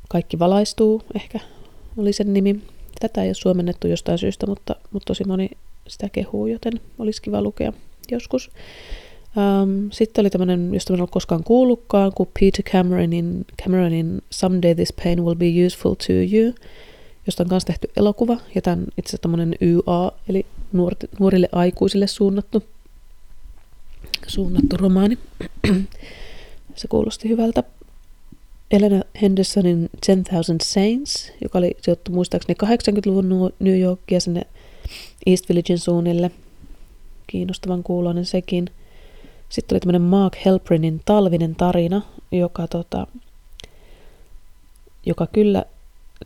Kaikki valaistuu, ehkä oli sen nimi. Tätä ei ole suomennettu jostain syystä, mutta, mutta tosi moni sitä kehuu, joten olisi kiva lukea joskus. Um, sitten oli tämmöinen, josta en ole koskaan kuullutkaan, kuin Peter Cameronin, Cameronin Someday This Pain Will Be Useful to You, josta on myös tehty elokuva, ja tämä on itse asiassa tämmöinen YA, eli nuorte, nuorille aikuisille suunnattu, suunnattu romaani. Se kuulosti hyvältä. Elena Hendersonin 10,000 Saints, joka oli sijoittu muistaakseni 80-luvun New Yorkia sinne East Villagein suunnille. Kiinnostavan kuuloinen sekin. Sitten oli tämmöinen Mark Helprinin talvinen tarina, joka, tota, joka kyllä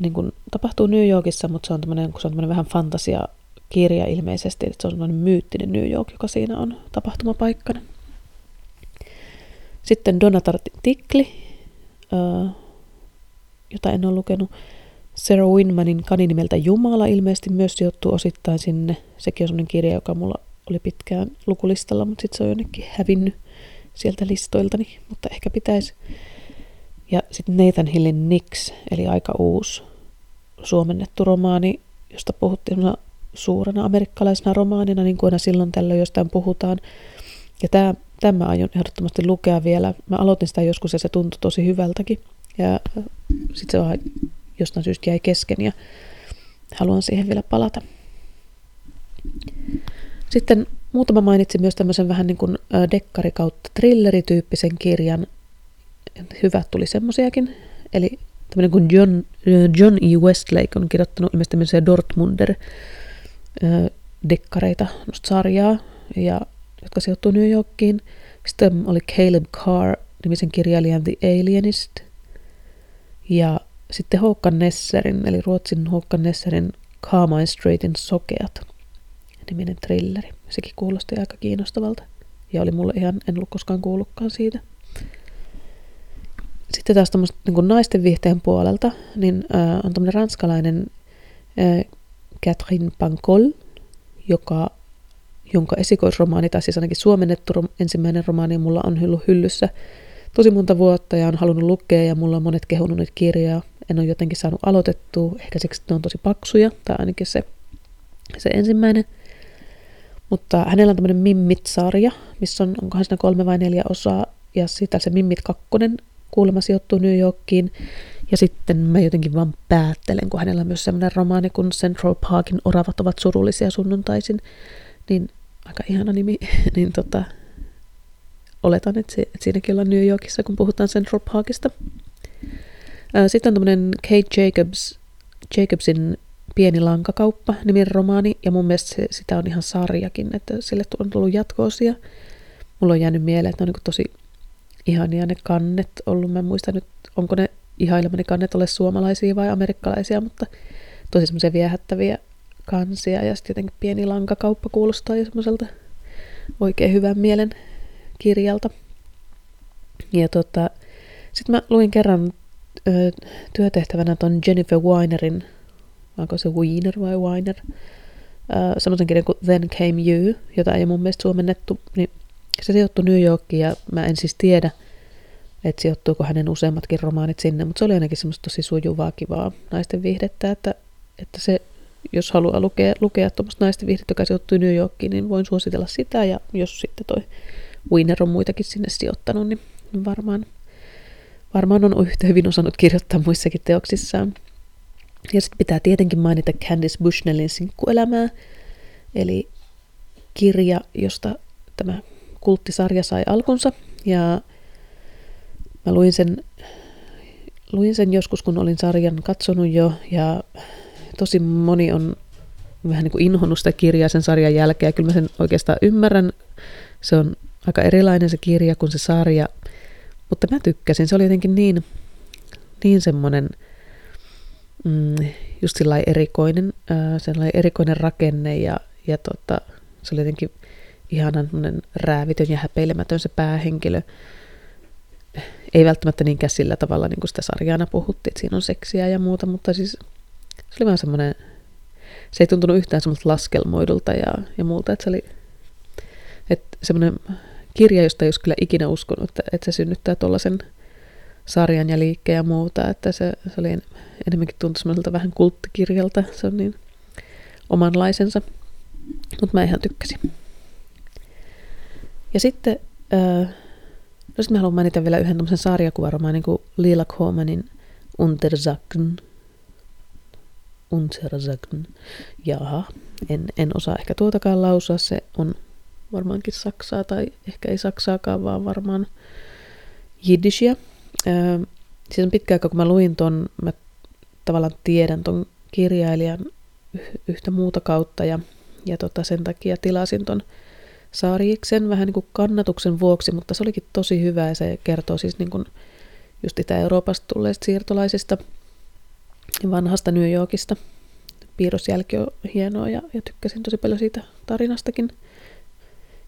niin kuin, tapahtuu New Yorkissa, mutta se on tämmöinen, se on tämmöinen vähän fantasia kirja ilmeisesti, että se on semmoinen myyttinen New York, joka siinä on tapahtumapaikkana. Sitten Donatar Tikli, jota en ole lukenut. Sarah Winmanin kani nimeltä Jumala ilmeisesti myös sijoittuu osittain sinne. Sekin on sellainen kirja, joka mulla oli pitkään lukulistalla, mutta sitten se on jonnekin hävinnyt sieltä listoiltani, mutta ehkä pitäisi. Ja sitten Nathan Hillin Nix, eli aika uusi suomennettu romaani, josta puhuttiin suurena amerikkalaisena romaanina, niin kuin silloin tällöin jostain puhutaan. Ja tämä, tämä aion ehdottomasti lukea vielä. Mä aloitin sitä joskus ja se tuntui tosi hyvältäkin. Ja sitten se vaan jostain syystä jäi kesken ja haluan siihen vielä palata. Sitten muutama mainitsi myös tämmöisen vähän niin kuin dekkari kautta thrillerityyppisen kirjan. Hyvät tuli semmosiakin. Eli tämmöinen kuin John, John E. Westlake on kirjoittanut ilmeisesti Dortmunder dekkareita, sarjaa, ja, jotka sijoittuu New Yorkiin. Sitten oli Caleb Carr nimisen kirjailijan The Alienist. Ja sitten Håkan Nesserin, eli Ruotsin Håkan Nesserin Carmine Straightin Sokeat niminen trilleri. Sekin kuulosti aika kiinnostavalta. Ja oli mulle ihan, en ollut koskaan kuullutkaan siitä. Sitten taas tämmöistä niin naisten viihteen puolelta, niin äh, on tämmöinen ranskalainen äh, Catherine Pancol, joka, jonka esikoisromaani, tai siis ainakin suomennettu rom, ensimmäinen romaani mulla on ollut hyllyssä tosi monta vuotta ja on halunnut lukea ja mulla on monet kehunut kirjaa en ole jotenkin saanut aloitettua, ehkä siksi, ne on tosi paksuja, tai ainakin se, se ensimmäinen. Mutta hänellä on tämmöinen Mimmit-sarja, missä on, onkohan siinä kolme vai neljä osaa, ja sitä se Mimmit kakkonen kuulemma sijoittuu New Yorkiin. Ja sitten mä jotenkin vaan päättelen, kun hänellä on myös sellainen romaani kun Central Parkin oravat ovat surullisia sunnuntaisin, niin aika ihana nimi, niin tota, oletan, että, se, että siinäkin ollaan New Yorkissa, kun puhutaan Central Parkista. Sitten on tämmöinen Kate Jacobs, Jacobsin Pieni lankakauppa niminen romaani, ja mun mielestä se, sitä on ihan sarjakin, että sille on tullut jatkoosia. Mulla on jäänyt mieleen, että ne on niin tosi ihania ne kannet ollut. Mä en muista nyt, onko ne ihailemani kannet ole suomalaisia vai amerikkalaisia, mutta tosi semmoisia viehättäviä kansia. Ja sitten jotenkin pieni lankakauppa kuulostaa jo semmoiselta oikein hyvän mielen kirjalta. Ja tota, sitten mä luin kerran ö, työtehtävänä ton Jennifer Weinerin, onko se Weiner vai Weiner, semmoisen kirjan kuin Then Came You, jota ei mun mielestä suomennettu, niin se sijoittui New Yorkiin ja mä en siis tiedä, että sijoittuuko hänen useammatkin romaanit sinne, mutta se oli ainakin semmoista tosi sujuvaa, kivaa naisten viihdettä, että, että se, jos haluaa lukea, lukea tuommoista naisten viihdettä, joka sijoittui New Yorkiin, niin voin suositella sitä, ja jos sitten toi Winner on muitakin sinne sijoittanut, niin varmaan, varmaan on yhtä hyvin osannut kirjoittaa muissakin teoksissaan. Ja sitten pitää tietenkin mainita Candice Bushnellin sinkkuelämää, eli kirja, josta tämä kulttisarja sai alkunsa. Ja mä luin sen, luin sen joskus, kun olin sarjan katsonut jo, ja tosi moni on vähän niin kuin inhonnut sitä kirjaa sen sarjan jälkeen, ja kyllä mä sen oikeastaan ymmärrän. Se on aika erilainen se kirja kuin se sarja, mutta mä tykkäsin. Se oli jotenkin niin, niin semmoinen mm, just erikoinen, äh, erikoinen rakenne ja, ja tota, se oli jotenkin ihanan räävitön ja häpeilemätön se päähenkilö. Ei välttämättä niinkään sillä tavalla, niin kuin sitä sarjana puhuttiin, että siinä on seksiä ja muuta, mutta siis se oli vaan semmoinen, se ei tuntunut yhtään semmoista laskelmoidulta ja, ja muuta, että se oli että semmoinen kirja, josta ei olisi kyllä ikinä uskonut, että, että se synnyttää tuollaisen sarjan ja liikkeen ja muuta, että se, se oli enemmänkin tuntui semmoiselta vähän kulttikirjalta, se on niin omanlaisensa, mutta mä ihan tykkäsin. Ja sitten, äh, no sitten mä haluan mainita vielä yhden tämmöisen sarjakuvaromaanin kuin Lila Kohmanin Unterzakn. Unterzakn. Jaha, en, en osaa ehkä tuotakaan lausua, se on varmaankin saksaa tai ehkä ei saksaakaan, vaan varmaan jiddishiä. Öö, siis on pitkä aika, kun mä luin ton, mä tavallaan tiedän ton kirjailijan yhtä muuta kautta ja, ja tota, sen takia tilasin ton sarjiksen vähän niin kuin kannatuksen vuoksi, mutta se olikin tosi hyvä ja se kertoo siis niin kuin just Itä-Euroopasta tulleista siirtolaisista vanhasta New Yorkista. Piirrosjälki on hienoa ja, ja tykkäsin tosi paljon siitä tarinastakin.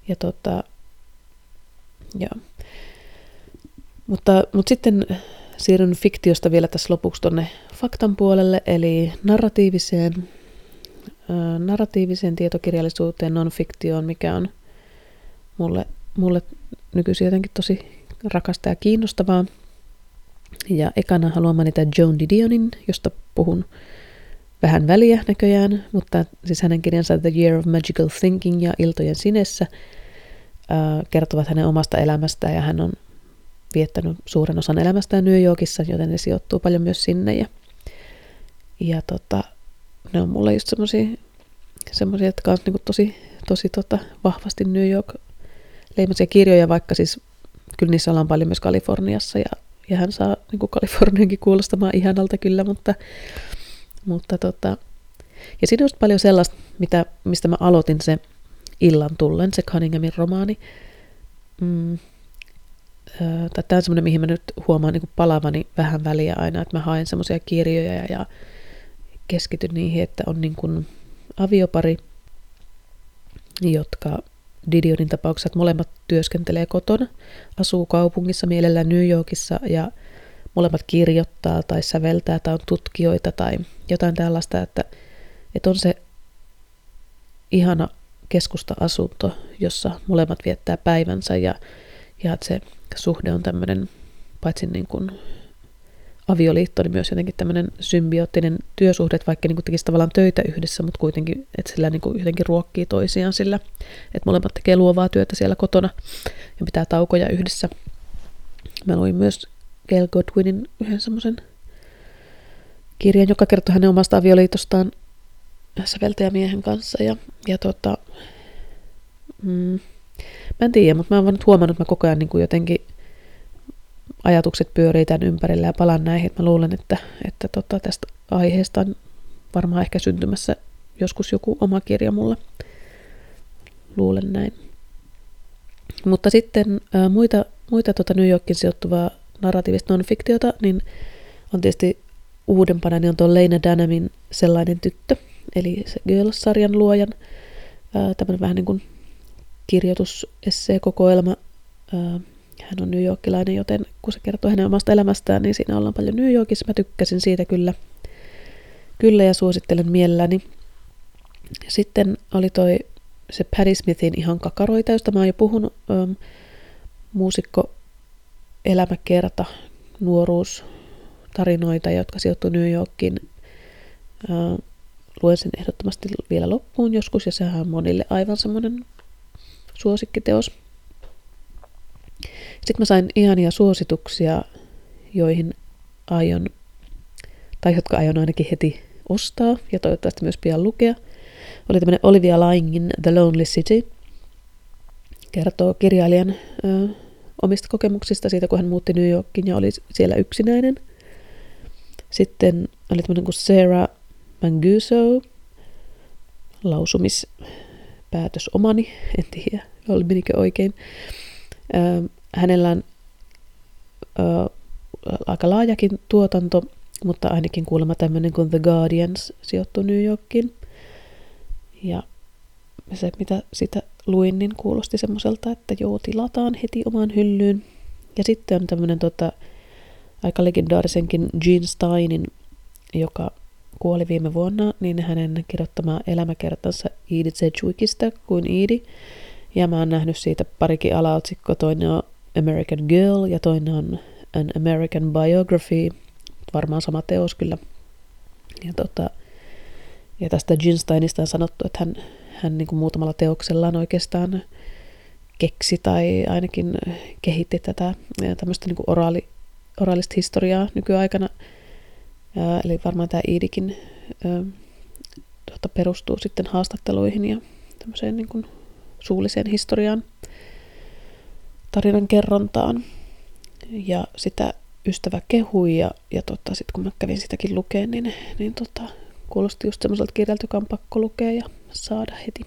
Ja tota, joo. Mutta, mutta sitten siirryn fiktiosta vielä tässä lopuksi tuonne faktan puolelle, eli narratiiviseen, narratiiviseen tietokirjallisuuteen, non-fiktioon, mikä on mulle, mulle nykyisin jotenkin tosi rakasta ja kiinnostavaa. Ja ekana haluan mainita Joan Didionin, josta puhun vähän väliä näköjään, mutta siis hänen kirjansa The Year of Magical Thinking ja Iltojen sinessä ää, kertovat hänen omasta elämästään ja hän on viettänyt suuren osan elämästään New Yorkissa, joten ne sijoittuu paljon myös sinne ja, ja tota, ne on mulle just semmosia jotka on niinku tosi, tosi tota, vahvasti New York leimaisia kirjoja, vaikka siis kyllä niissä ollaan paljon myös Kaliforniassa ja, ja hän saa niin kuin Kaliforniankin kuulostamaan ihanalta kyllä, mutta, mutta tota, ja siinä on paljon sellaista, mitä, mistä mä aloitin se illan tullen, se Cunninghamin romaani. Mm, tämä on semmoinen, mihin mä nyt huomaan niin palavani vähän väliä aina, että mä haen semmoisia kirjoja ja, ja keskityn niihin, että on niin kuin aviopari, jotka Didionin tapauksessa, molemmat työskentelee kotona, asuu kaupungissa, mielellään New Yorkissa ja molemmat kirjoittaa tai säveltää tai on tutkijoita tai jotain tällaista, että, että on se ihana keskusta-asunto, jossa molemmat viettää päivänsä ja, ja että se suhde on tämmöinen paitsi niin kuin avioliitto, niin myös jotenkin tämmöinen symbioottinen työsuhde, että vaikka niin tekisi tavallaan töitä yhdessä, mutta kuitenkin, että sillä niin jotenkin ruokkii toisiaan sillä, että molemmat tekee luovaa työtä siellä kotona ja pitää taukoja yhdessä. Mä luin myös Gail Godwinin yhden semmoisen kirjan, joka kertoo hänen omasta avioliitostaan säveltäjämiehen kanssa. Ja, ja tota, mm, mä en tiedä, mutta mä oon huomannut, että mä koko ajan niin jotenkin ajatukset pyörii tämän ympärillä ja palan näihin. Mä luulen, että, että tota, tästä aiheesta on varmaan ehkä syntymässä joskus joku oma kirja mulle. Luulen näin. Mutta sitten ää, muita, muita tota New Yorkin sijoittuvaa narratiivista non-fiktiota, niin on tietysti uudempana, niin on tuo Leina Danamin sellainen tyttö, eli se Girls-sarjan luojan, tämmöinen vähän niin kuin kirjoitusesseekokoelma. Hän on New Yorkilainen, joten kun se kertoo hänen omasta elämästään, niin siinä ollaan paljon New Yorkissa. Mä tykkäsin siitä kyllä, kyllä ja suosittelen mielelläni. Sitten oli toi se Patti Smithin ihan kakaroita, josta mä oon jo puhunut. Ähm, muusikko elämäkerta, nuoruus, tarinoita, jotka sijoittuu New Yorkin. Äh, luen sen ehdottomasti vielä loppuun joskus, ja sehän on monille aivan semmoinen suosikkiteos. Sitten mä sain ihania suosituksia, joihin aion, tai jotka aion ainakin heti ostaa, ja toivottavasti myös pian lukea. Oli tämmöinen Olivia Lyingin The Lonely City. Kertoo kirjailijan ö, omista kokemuksista siitä, kun hän muutti New Yorkiin ja oli siellä yksinäinen. Sitten oli tämmöinen kuin Sarah Manguso, lausumispäätös omani, en tiedä, oli menikö oikein. Ö, hänellä on ö, aika laajakin tuotanto, mutta ainakin kuulemma tämmöinen kuin The Guardians sijoittuu New Yorkiin. Ja se, mitä sitä luin, niin kuulosti semmoiselta, että joo, tilataan heti omaan hyllyyn. Ja sitten on tämmöinen tota, aika legendaarisenkin Gene Steinin, joka kuoli viime vuonna, niin hänen kirjoittama elämäkertansa Edith Sedgwickista kuin Edie. Ja mä oon nähnyt siitä parikin alaotsikko. Toinen on American Girl ja toinen on An American Biography. Varmaan sama teos kyllä. Ja tota, ja tästä Ginsteinista on sanottu, että hän, hän niin kuin muutamalla teoksellaan oikeastaan keksi tai ainakin kehitti tätä tämmöistä niin oraali, oraalista historiaa nykyaikana. Ja, eli varmaan tämä Iidikin tuota, perustuu sitten haastatteluihin ja tämmöiseen niin kuin suulliseen historiaan, tarinan kerrontaan. Ja sitä ystävä kehui ja, ja tota, sitten kun mä kävin sitäkin lukeen, niin, niin tota, Kuulosti just semmoiselta kirjalta, joka on pakko lukea ja saada heti.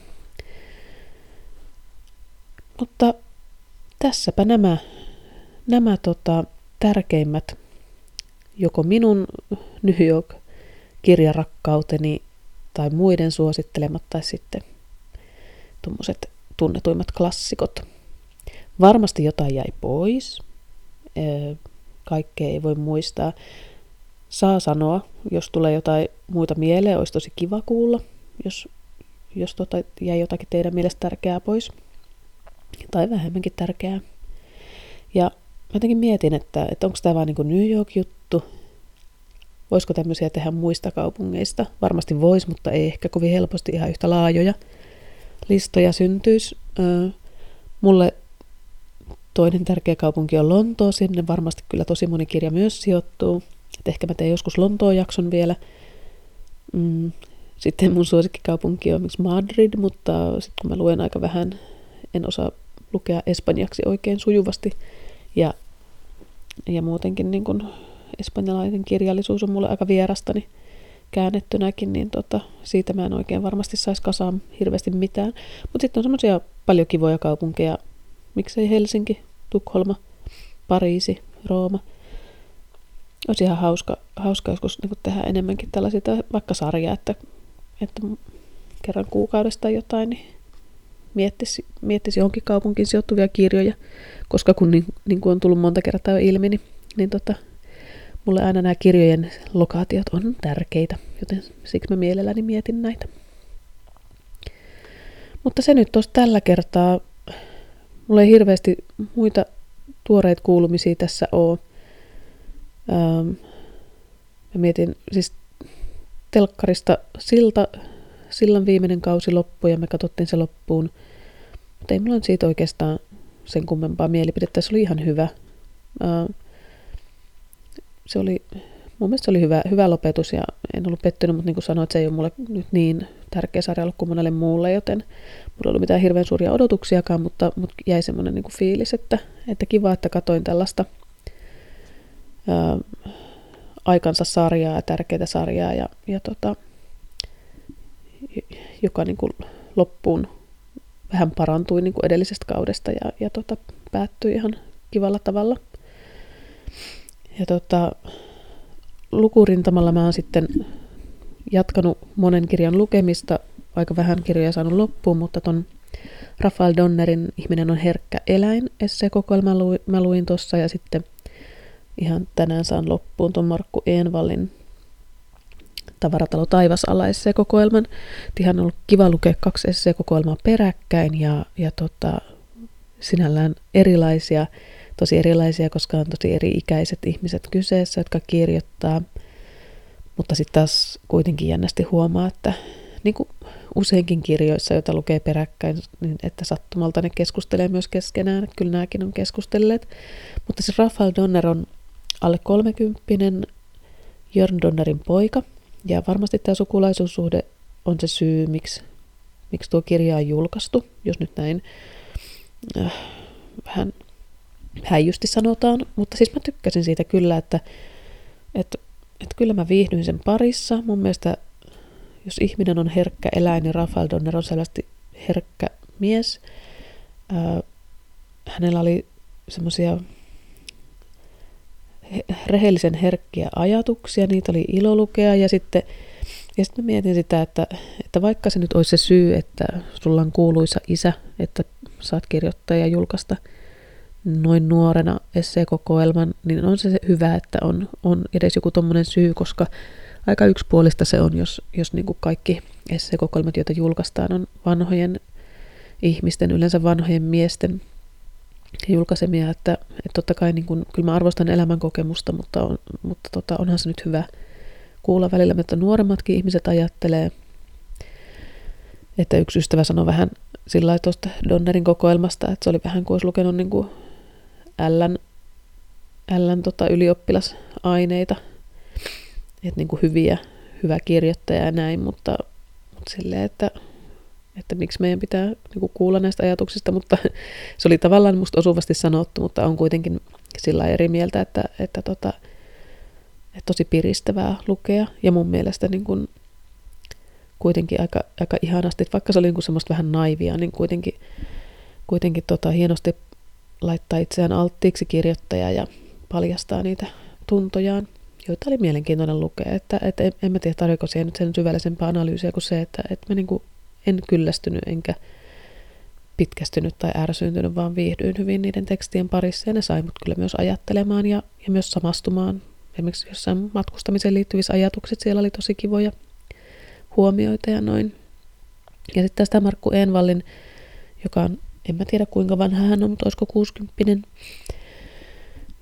Mutta tässäpä nämä, nämä tota, tärkeimmät, joko minun New York-kirjarakkauteni tai muiden suosittelemat tai sitten tuommoiset tunnetuimmat klassikot. Varmasti jotain jäi pois. Kaikkea ei voi muistaa saa sanoa, jos tulee jotain muita mieleen, olisi tosi kiva kuulla, jos, jos tota jäi jotakin teidän mielestä tärkeää pois. Tai vähemmänkin tärkeää. Ja mä jotenkin mietin, että, että onko tämä vain niin New York-juttu, voisiko tämmöisiä tehdä muista kaupungeista. Varmasti voisi, mutta ei ehkä kovin helposti ihan yhtä laajoja listoja syntyisi. Mulle toinen tärkeä kaupunki on Lontoo, sinne varmasti kyllä tosi moni kirja myös sijoittuu. Et ehkä mä teen joskus Lontoon jakson vielä. Mm. Sitten mun suosikkikaupunki on miksi Madrid, mutta sitten kun mä luen aika vähän, en osaa lukea espanjaksi oikein sujuvasti. Ja, ja muutenkin niin kun espanjalainen kirjallisuus on mulle aika vierasta, niin käännettynäkin, niin tota, siitä mä en oikein varmasti saisi kasaan hirveästi mitään. Mutta sitten on semmoisia paljon kivoja kaupunkeja, miksei Helsinki, Tukholma, Pariisi, Rooma – olisi ihan hauska, hauska joskus niin tehdä enemmänkin tällaisia, vaikka sarjaa, että, että kerran kuukaudesta jotain, niin miettisi, miettisi johonkin kaupunkiin sijoittuvia kirjoja, koska kun niin, niin kuin on tullut monta kertaa jo ilmi, niin, niin tota, mulle aina nämä kirjojen lokaatiot on tärkeitä, joten siksi mä mielelläni mietin näitä. Mutta se nyt tuossa tällä kertaa. Mulla ei hirveästi muita tuoreita kuulumisia tässä ole. Ähm, mä mietin siis telkkarista silta, sillan viimeinen kausi loppui ja me katsottiin se loppuun. Mutta ei mulla siitä oikeastaan sen kummempaa mielipidettä. Se oli ihan hyvä. Se oli, mun mielestä se oli hyvä, hyvä lopetus ja en ollut pettynyt, mutta niin kuin sanoin, että se ei ole mulle nyt niin tärkeä sarja ollut kuin monelle muulle, joten mulla ollut mitään hirveän suuria odotuksiakaan, mutta, mutta jäi semmoinen niin fiilis, että, että kiva, että katoin tällaista ää, aikansa sarjaa ja tärkeää sarjaa ja, ja tota, joka niin kuin loppuun vähän parantui niin kuin edellisestä kaudesta ja, ja tota, päättyi ihan kivalla tavalla. Ja tota, lukurintamalla mä oon sitten jatkanut monen kirjan lukemista, aika vähän kirjoja saanut loppuun, mutta ton Rafael Donnerin Ihminen on herkkä eläin esseekokoelma mä luin tuossa ja sitten ihan tänään saan loppuun tuon Markku Envallin Tavaratalo taivasala esseekokoelman. Ihan on ollut kiva lukea kaksi esseekokoelmaa peräkkäin ja, ja tota, sinällään erilaisia, tosi erilaisia, koska on tosi eri-ikäiset ihmiset kyseessä, jotka kirjoittaa. Mutta sitten taas kuitenkin jännästi huomaa, että niin kuin useinkin kirjoissa, joita lukee peräkkäin, niin että sattumalta ne keskustelee myös keskenään. Kyllä nämäkin on keskustelleet. Mutta siis Rafael Donner on alle 30 Jörn Donnerin poika. Ja varmasti tämä sukulaisuussuhde on se syy, miksi, miksi tuo kirja on julkaistu, jos nyt näin äh, vähän häijysti sanotaan. Mutta siis mä tykkäsin siitä kyllä, että, että, että kyllä mä viihdyin sen parissa. Mun mielestä jos ihminen on herkkä eläin, niin Rafael Donner on selvästi herkkä mies. Hänellä oli semmoisia rehellisen herkkiä ajatuksia, niitä oli ilo lukea ja sitten ja sitten mietin sitä, että, että vaikka se nyt olisi se syy, että sulla on kuuluisa isä, että saat kirjoittaa ja julkaista noin nuorena esseekokoelman, niin on se hyvä, että on, on edes joku tommonen syy, koska aika yksipuolista se on, jos, jos niin kuin kaikki esseekokoelmat, joita julkaistaan, on vanhojen ihmisten, yleensä vanhojen miesten julkaisemia, että, että totta kai niin kun, kyllä mä arvostan elämänkokemusta, mutta, on, mutta tota, onhan se nyt hyvä kuulla välillä, että nuoremmatkin ihmiset ajattelee, että yksi ystävä sanoi vähän sillä lailla tuosta Donnerin kokoelmasta, että se oli vähän kuin olisi lukenut niin kuin Älän, Älän tota, ylioppilasaineita, että niin kuin hyviä, hyvä kirjoittaja ja näin, mutta, mutta silleen, että että miksi meidän pitää niin kuin kuulla näistä ajatuksista, mutta se oli tavallaan musta osuvasti sanottu, mutta on kuitenkin sillä eri mieltä, että, että, tota, että tosi piristävää lukea. Ja mun mielestä niin kuin, kuitenkin aika, aika ihanasti, vaikka se oli niin kuin semmoista vähän naivia, niin kuitenkin, kuitenkin tota, hienosti laittaa itseään alttiiksi kirjoittaja ja paljastaa niitä tuntojaan, joita oli mielenkiintoinen lukea. Että, että en, en mä tiedä, tarviko siihen nyt sen syvällisempää analyysiä kuin se, että, että mä niin kuin en kyllästynyt enkä pitkästynyt tai ärsyyntynyt, vaan viihdyin hyvin niiden tekstien parissa ja ne sai mut kyllä myös ajattelemaan ja, ja myös samastumaan. Esimerkiksi jossain matkustamiseen liittyvissä ajatukset siellä oli tosi kivoja huomioita ja noin. Ja sitten tästä Markku Envallin, joka on, en mä tiedä kuinka vanha hän on, mutta olisiko 60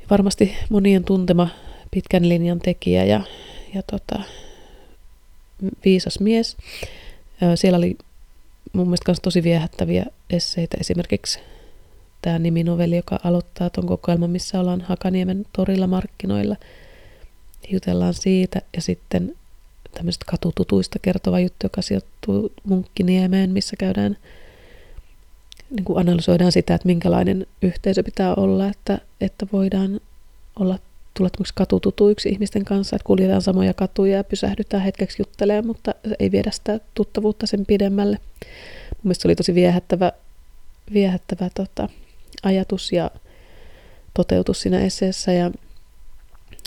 Varmasti monien tuntema pitkän linjan tekijä ja, ja tota, viisas mies. Siellä oli mun mielestä myös tosi viehättäviä esseitä. Esimerkiksi tämä niminovelli, joka aloittaa tuon kokoelman, missä ollaan Hakaniemen torilla markkinoilla. Jutellaan siitä ja sitten tämmöistä katututuista kertova juttu, joka sijoittuu Munkkiniemeen, missä käydään niin kuin analysoidaan sitä, että minkälainen yhteisö pitää olla, että, että voidaan olla tulla katututuiksi ihmisten kanssa, että kuljetaan samoja katuja ja pysähdytään hetkeksi juttelemaan, mutta ei viedä sitä tuttavuutta sen pidemmälle. Mun mielestä se oli tosi viehättävä, viehättävä tota, ajatus ja toteutus siinä esseessä ja,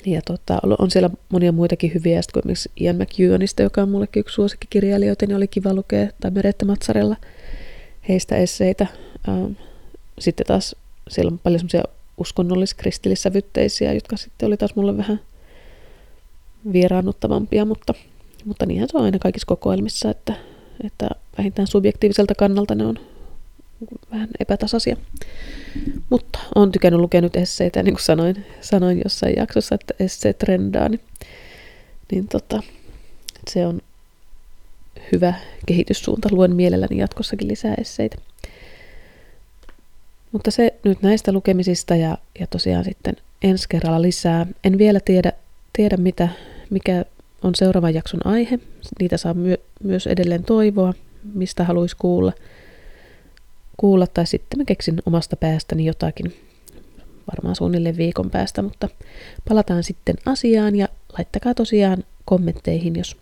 ja tota, on siellä monia muitakin hyviä, kuin esimerkiksi Ian McEwanista, joka on mullekin yksi suosikkikirjailijoita, niin oli kiva lukea, tai Merette Matsarella heistä ähm, Sitten taas siellä on paljon semmoisia uskonnollis-kristillissävytteisiä, jotka sitten oli taas mulle vähän vieraannuttavampia, mutta, mutta niinhän se on aina kaikissa kokoelmissa, että, että vähintään subjektiiviselta kannalta ne on vähän epätasaisia. Mutta on tykännyt lukea nyt esseitä, niin kuin sanoin, sanoin jossain jaksossa, että esseet trendaa, niin, niin tota, se on hyvä kehityssuunta. Luen mielelläni jatkossakin lisää esseitä. Mutta se nyt näistä lukemisista ja, ja tosiaan sitten ensi kerralla lisää. En vielä tiedä, tiedä, mitä, mikä on seuraavan jakson aihe. Niitä saa myö- myös edelleen toivoa, mistä haluaisi kuulla. kuulla. Tai sitten mä keksin omasta päästäni jotakin, varmaan suunnilleen viikon päästä, mutta palataan sitten asiaan ja laittakaa tosiaan kommentteihin, jos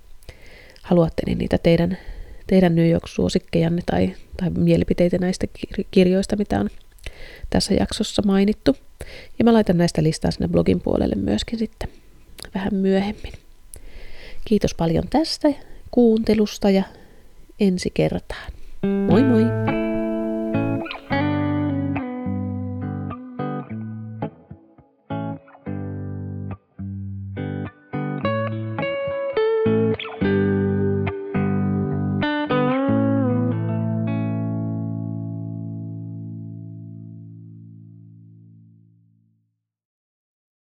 haluatte, niin niitä teidän, teidän New York-suosikkejanne tai, tai mielipiteitä näistä kirjoista, mitä on tässä jaksossa mainittu. Ja mä laitan näistä listaa sinne blogin puolelle myöskin sitten vähän myöhemmin. Kiitos paljon tästä kuuntelusta ja ensi kertaan. Moi moi!